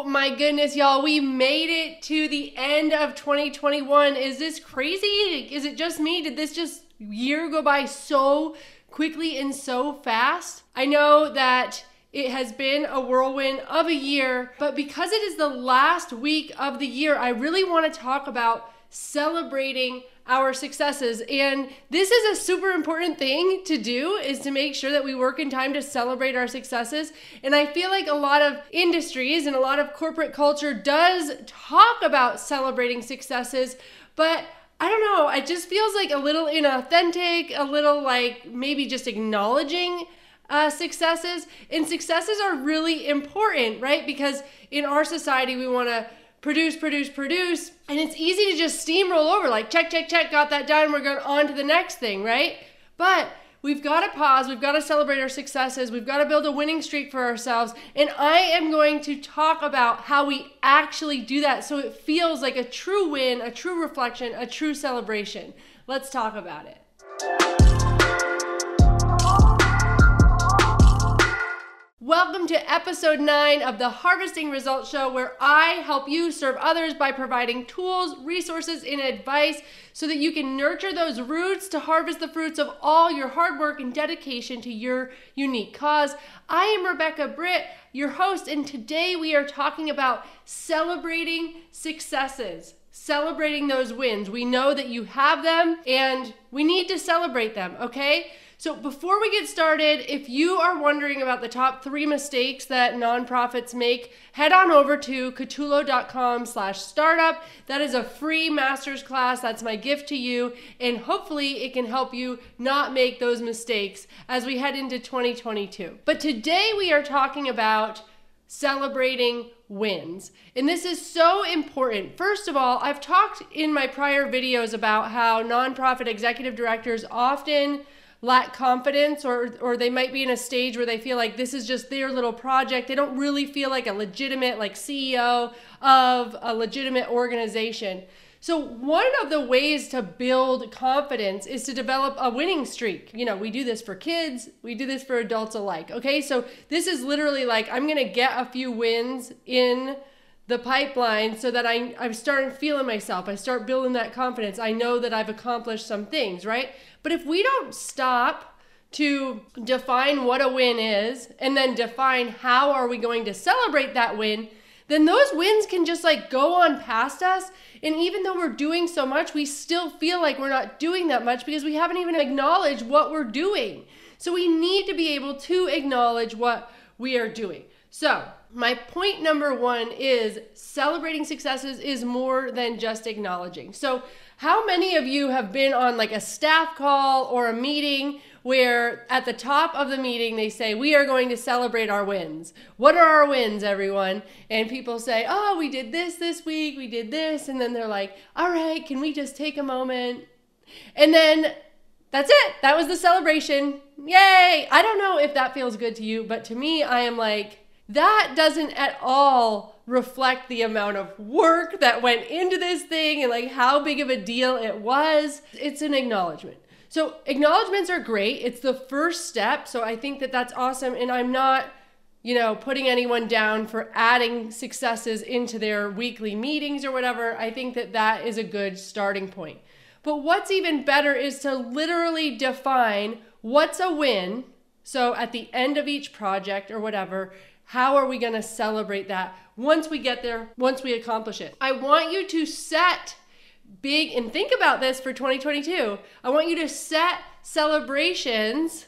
Oh my goodness, y'all. We made it to the end of 2021. Is this crazy? Is it just me? Did this just year go by so quickly and so fast? I know that it has been a whirlwind of a year, but because it is the last week of the year, I really want to talk about celebrating our successes. And this is a super important thing to do is to make sure that we work in time to celebrate our successes. And I feel like a lot of industries and a lot of corporate culture does talk about celebrating successes, but I don't know, it just feels like a little inauthentic, a little like maybe just acknowledging uh, successes. And successes are really important, right? Because in our society, we want to produce, produce, produce. And it's easy to just steamroll over like, check, check, check, got that done. We're going on to the next thing, right? But we've got to pause. We've got to celebrate our successes. We've got to build a winning streak for ourselves. And I am going to talk about how we actually do that so it feels like a true win, a true reflection, a true celebration. Let's talk about it. Welcome to episode 9 of the Harvesting Results Show, where I help you serve others by providing tools, resources, and advice so that you can nurture those roots to harvest the fruits of all your hard work and dedication to your unique cause. I am Rebecca Britt, your host, and today we are talking about celebrating successes celebrating those wins. We know that you have them and we need to celebrate them, okay? So before we get started, if you are wondering about the top three mistakes that nonprofits make, head on over to catulo.com slash startup. That is a free master's class. That's my gift to you. And hopefully it can help you not make those mistakes as we head into 2022. But today we are talking about celebrating wins. And this is so important. First of all, I've talked in my prior videos about how nonprofit executive directors often lack confidence or or they might be in a stage where they feel like this is just their little project. They don't really feel like a legitimate like CEO of a legitimate organization. So one of the ways to build confidence is to develop a winning streak. You know, we do this for kids, we do this for adults alike. Okay? So this is literally like I'm going to get a few wins in the pipeline so that I, I'm starting feeling myself. I start building that confidence. I know that I've accomplished some things, right? But if we don't stop to define what a win is and then define how are we going to celebrate that win, then those wins can just like go on past us. And even though we're doing so much, we still feel like we're not doing that much because we haven't even acknowledged what we're doing. So we need to be able to acknowledge what we are doing. So, my point number one is celebrating successes is more than just acknowledging. So, how many of you have been on like a staff call or a meeting where at the top of the meeting they say, We are going to celebrate our wins? What are our wins, everyone? And people say, Oh, we did this this week, we did this. And then they're like, All right, can we just take a moment? And then that's it. That was the celebration. Yay! I don't know if that feels good to you, but to me, I am like, that doesn't at all reflect the amount of work that went into this thing and like how big of a deal it was. It's an acknowledgement. So, acknowledgments are great. It's the first step. So, I think that that's awesome. And I'm not, you know, putting anyone down for adding successes into their weekly meetings or whatever. I think that that is a good starting point. But what's even better is to literally define what's a win. So, at the end of each project or whatever, how are we going to celebrate that once we get there, once we accomplish it? I want you to set big, and think about this for 2022. I want you to set celebrations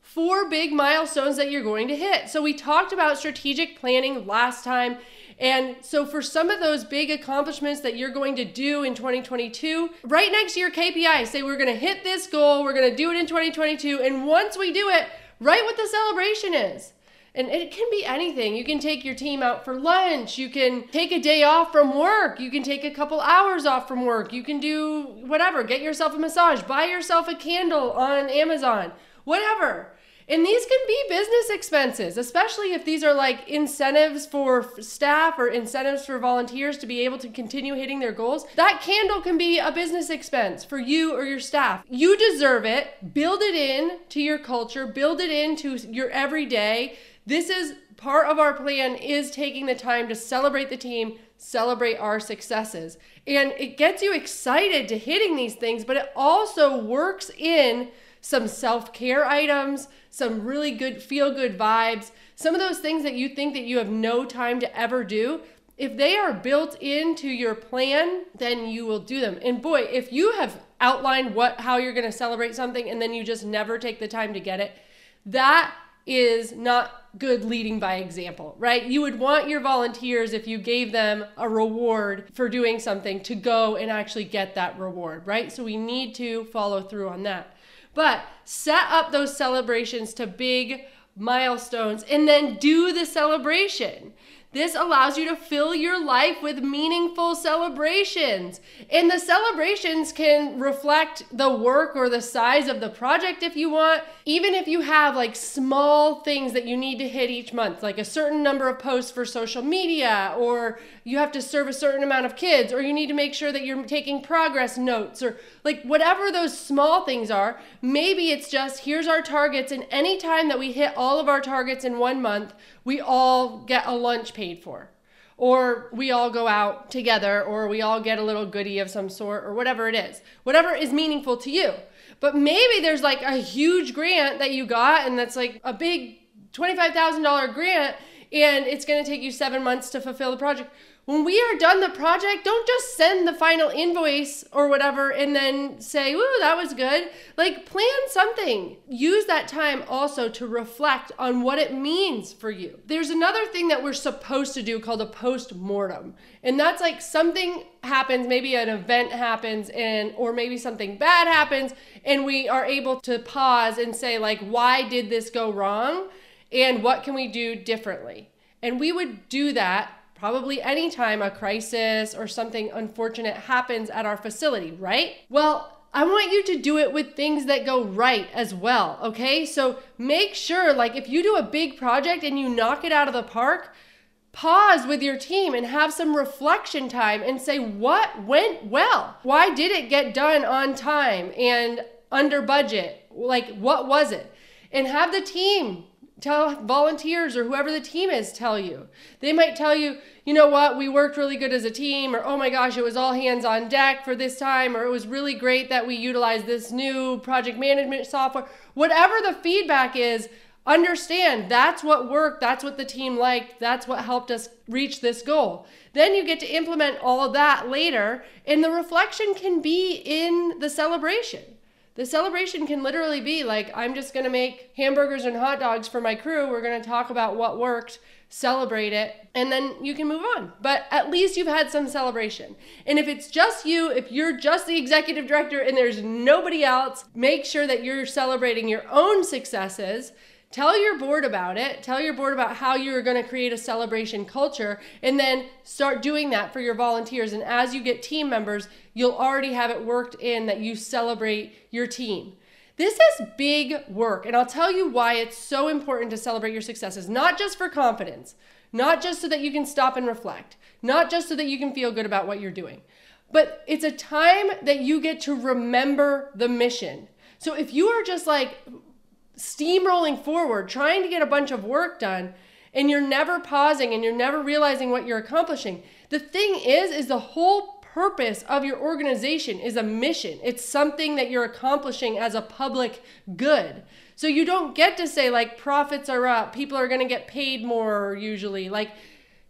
for big milestones that you're going to hit. So, we talked about strategic planning last time. And so, for some of those big accomplishments that you're going to do in 2022, right next to your KPI, say we're going to hit this goal, we're going to do it in 2022. And once we do it, write what the celebration is. And it can be anything. You can take your team out for lunch. You can take a day off from work. You can take a couple hours off from work. You can do whatever. Get yourself a massage. Buy yourself a candle on Amazon. Whatever. And these can be business expenses, especially if these are like incentives for staff or incentives for volunteers to be able to continue hitting their goals. That candle can be a business expense for you or your staff. You deserve it. Build it in to your culture, build it into your everyday this is part of our plan is taking the time to celebrate the team, celebrate our successes. And it gets you excited to hitting these things, but it also works in some self care items, some really good feel good vibes, some of those things that you think that you have no time to ever do. If they are built into your plan, then you will do them. And boy, if you have outlined what how you're going to celebrate something and then you just never take the time to get it, that is not good leading by example, right? You would want your volunteers, if you gave them a reward for doing something, to go and actually get that reward, right? So we need to follow through on that. But set up those celebrations to big milestones and then do the celebration. This allows you to fill your life with meaningful celebrations. And the celebrations can reflect the work or the size of the project if you want. Even if you have like small things that you need to hit each month, like a certain number of posts for social media, or you have to serve a certain amount of kids, or you need to make sure that you're taking progress notes, or like whatever those small things are. Maybe it's just here's our targets, and anytime that we hit all of our targets in one month, we all get a lunch paid for. Or we all go out together, or we all get a little goodie of some sort, or whatever it is. Whatever is meaningful to you. But maybe there's like a huge grant that you got, and that's like a big $25,000 grant, and it's gonna take you seven months to fulfill the project when we are done the project, don't just send the final invoice or whatever and then say, "Ooh, that was good." Like plan something. Use that time also to reflect on what it means for you. There's another thing that we're supposed to do called a post-mortem. And that's like something happens, maybe an event happens and or maybe something bad happens and we are able to pause and say like, "Why did this go wrong?" And what can we do differently? And we would do that probably anytime a crisis or something unfortunate happens at our facility, right? Well, I want you to do it with things that go right as well, okay? So make sure, like, if you do a big project and you knock it out of the park, pause with your team and have some reflection time and say, what went well? Why did it get done on time and under budget? Like, what was it? And have the team tell volunteers or whoever the team is tell you. They might tell you, you know what, we worked really good as a team, or oh my gosh, it was all hands on deck for this time, or it was really great that we utilized this new project management software. Whatever the feedback is, understand that's what worked, that's what the team liked, that's what helped us reach this goal. Then you get to implement all that later, and the reflection can be in the celebration. The celebration can literally be like, I'm just gonna make hamburgers and hot dogs for my crew. We're gonna talk about what worked, celebrate it, and then you can move on. But at least you've had some celebration. And if it's just you, if you're just the executive director and there's nobody else, make sure that you're celebrating your own successes Tell your board about it. Tell your board about how you're going to create a celebration culture and then start doing that for your volunteers. And as you get team members, you'll already have it worked in that you celebrate your team. This is big work, and I'll tell you why it's so important to celebrate your successes, not just for confidence, not just so that you can stop and reflect, not just so that you can feel good about what you're doing, but it's a time that you get to remember the mission. So if you are just like steamrolling forward, trying to get a bunch of work done, and you're never pausing and you're never realizing what you're accomplishing. The thing is, is the whole purpose of your organization is a mission. It's something that you're accomplishing as a public good. So you don't get to say like profits are up, people are going to get paid more usually. Like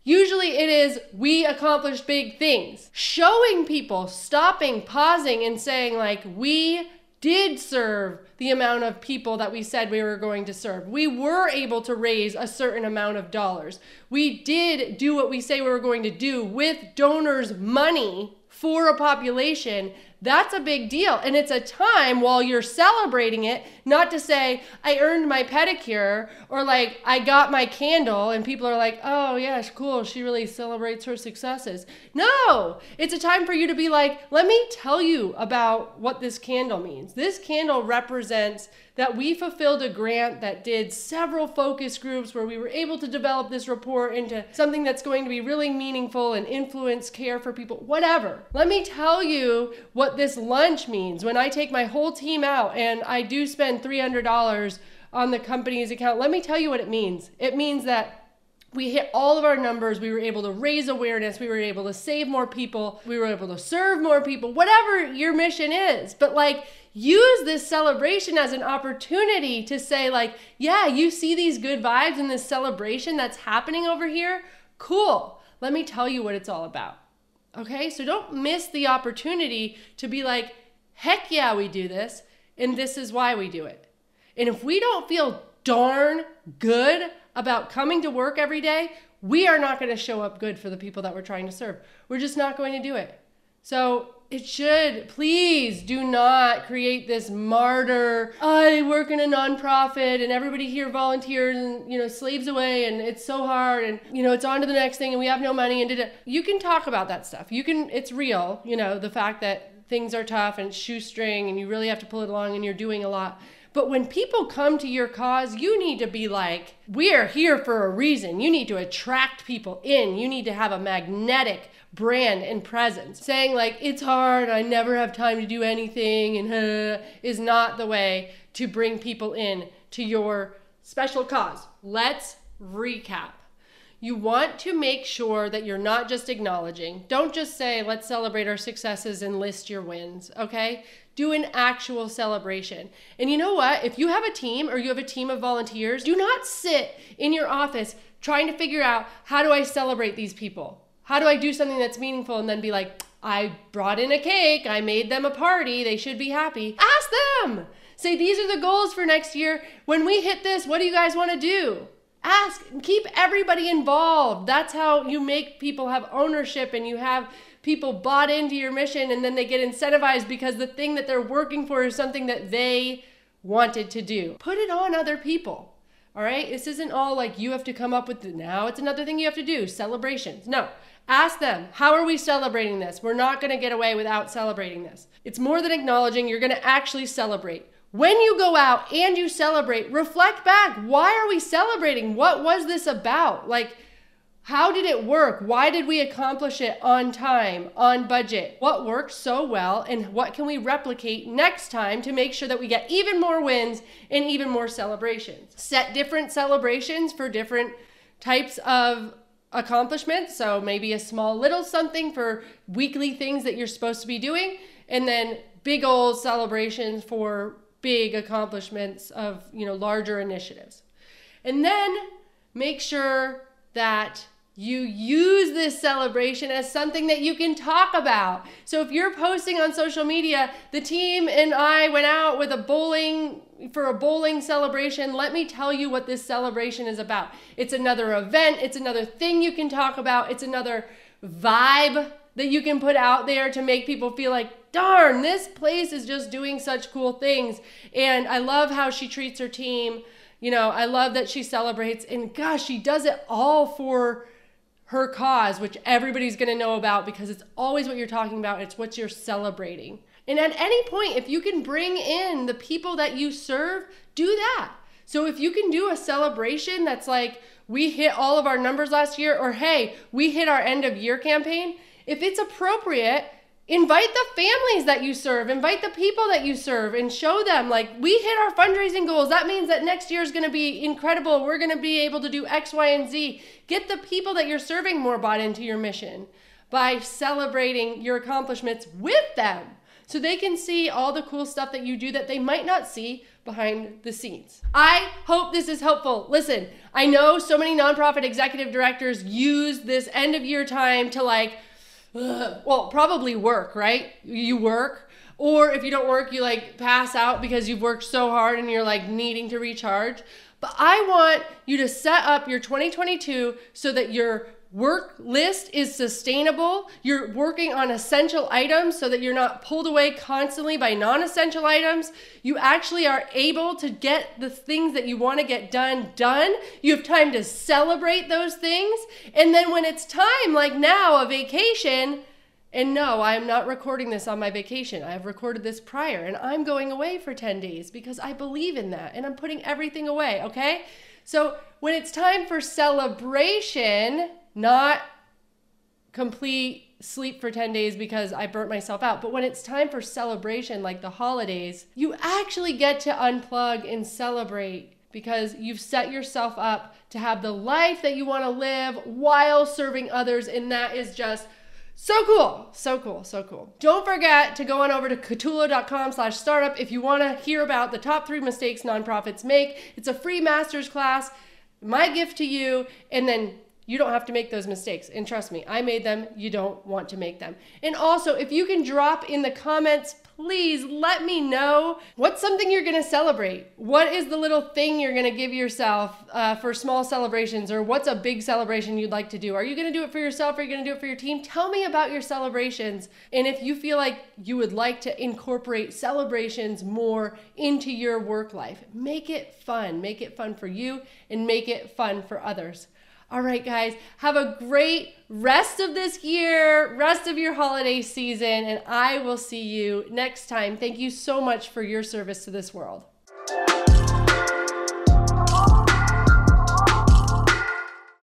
Usually it is, we accomplished big things. Showing people, stopping, pausing, and saying, like, we did serve the amount of people that we said we were going to serve. We were able to raise a certain amount of dollars. We did do what we say we were going to do with donors' money for a population that's a big deal. And it's a time while you're celebrating it, not to say, I earned my pedicure or like, I got my candle and people are like, oh, yeah, cool. She really celebrates her successes. No, it's a time for you to be like, let me tell you about what this candle means. This candle represents that we fulfilled a grant that did several focus groups where we were able to develop this report into something that's going to be really meaningful and influence care for people, whatever. Let me tell you what this lunch means when I take my whole team out and I do spend $300 on the company's account. Let me tell you what it means. It means that we hit all of our numbers. We were able to raise awareness. We were able to save more people. We were able to serve more people, whatever your mission is. But like, use this celebration as an opportunity to say, like, yeah, you see these good vibes in this celebration that's happening over here? Cool. Let me tell you what it's all about. Okay? So don't miss the opportunity to be like, heck yeah, we do this, and this is why we do it. And if we don't feel darn good about coming to work every day, we are not going to show up good for the people that we're trying to serve. We're just not going to do it. So it should please do not create this martyr. I work in a nonprofit and everybody here volunteers and you know slaves away and it's so hard and you know it's on to the next thing and we have no money and did it. You can talk about that stuff. You can. It's real. You know the fact that things are tough and shoestring and you really have to pull it along and you're doing a lot. But when people come to your cause, you need to be like, we are here for a reason. You need to attract people in. You need to have a magnetic brand and presence. Saying, like, it's hard, I never have time to do anything, and uh, is not the way to bring people in to your special cause. Let's recap. You want to make sure that you're not just acknowledging. Don't just say, let's celebrate our successes and list your wins, okay? Do an actual celebration. And you know what? If you have a team or you have a team of volunteers, do not sit in your office trying to figure out how do I celebrate these people? How do I do something that's meaningful and then be like, I brought in a cake, I made them a party, they should be happy. Ask them. Say, these are the goals for next year. When we hit this, what do you guys want to do? Ask, keep everybody involved. That's how you make people have ownership and you have people bought into your mission and then they get incentivized because the thing that they're working for is something that they wanted to do. Put it on other people. All right? This isn't all like you have to come up with now it's another thing you have to do, celebrations. No. Ask them, how are we celebrating this? We're not going to get away without celebrating this. It's more than acknowledging, you're going to actually celebrate. When you go out and you celebrate, reflect back. Why are we celebrating? What was this about? Like, how did it work? Why did we accomplish it on time, on budget? What worked so well, and what can we replicate next time to make sure that we get even more wins and even more celebrations? Set different celebrations for different types of accomplishments. So maybe a small little something for weekly things that you're supposed to be doing, and then big old celebrations for big accomplishments of, you know, larger initiatives. And then make sure that you use this celebration as something that you can talk about. So if you're posting on social media, the team and I went out with a bowling for a bowling celebration. Let me tell you what this celebration is about. It's another event, it's another thing you can talk about, it's another vibe that you can put out there to make people feel like, darn, this place is just doing such cool things. And I love how she treats her team. You know, I love that she celebrates, and gosh, she does it all for her cause, which everybody's going to know about because it's always what you're talking about. It's what you're celebrating. And at any point, if you can bring in the people that you serve, do that. So if you can do a celebration that's like, we hit all of our numbers last year, or hey, we hit our end of year campaign, if it's appropriate, invite the families that you serve invite the people that you serve and show them like we hit our fundraising goals that means that next year is going to be incredible we're going to be able to do x y and z get the people that you're serving more bought into your mission by celebrating your accomplishments with them so they can see all the cool stuff that you do that they might not see behind the scenes. I hope this is helpful. Listen, I know so many nonprofit executive directors use this end of year time to like well, probably work, right? You work. Or if you don't work, you like pass out because you've worked so hard and you're like needing to recharge. But I want you to set up your 2022 so that you're work list is sustainable. You're working on essential items so that you're not pulled away constantly by non essential items. You actually are able to get the things that you want to get done done. You have time to celebrate those things. And then when it's time, like now, a vacation, and no, I am not recording this on my vacation. I have recorded this prior, and I'm going away for 10 days because I believe in that and I'm putting everything away, okay? So when it's time for celebration, not complete sleep for 10 days because I burnt myself out. But when it's time for celebration, like the holidays, you actually get to unplug and celebrate because you've set yourself up to have the life that you want to live while serving others. And that is just so cool. So cool. So cool. Don't forget to go on over to catullo.com slash startup if you want to hear about the top three mistakes nonprofits make. It's a free master's class. My gift to you. And then you don't have to make those mistakes. And trust me, I made them. You don't want to make them. And also, if you can drop in the comments, please let me know what's something you're going to celebrate. What is the little thing you're going to give yourself uh, for small celebrations, or what's a big celebration you'd like to do? Are you going to do it for yourself? Are you going to do it for your team? Tell me about your celebrations. And if you feel like you would like to incorporate celebrations more into your work life, make it fun. Make it fun for you and make it fun for others. All right, guys, have a great rest of this year, rest of your holiday season, and I will see you next time. Thank you so much for your service to this world.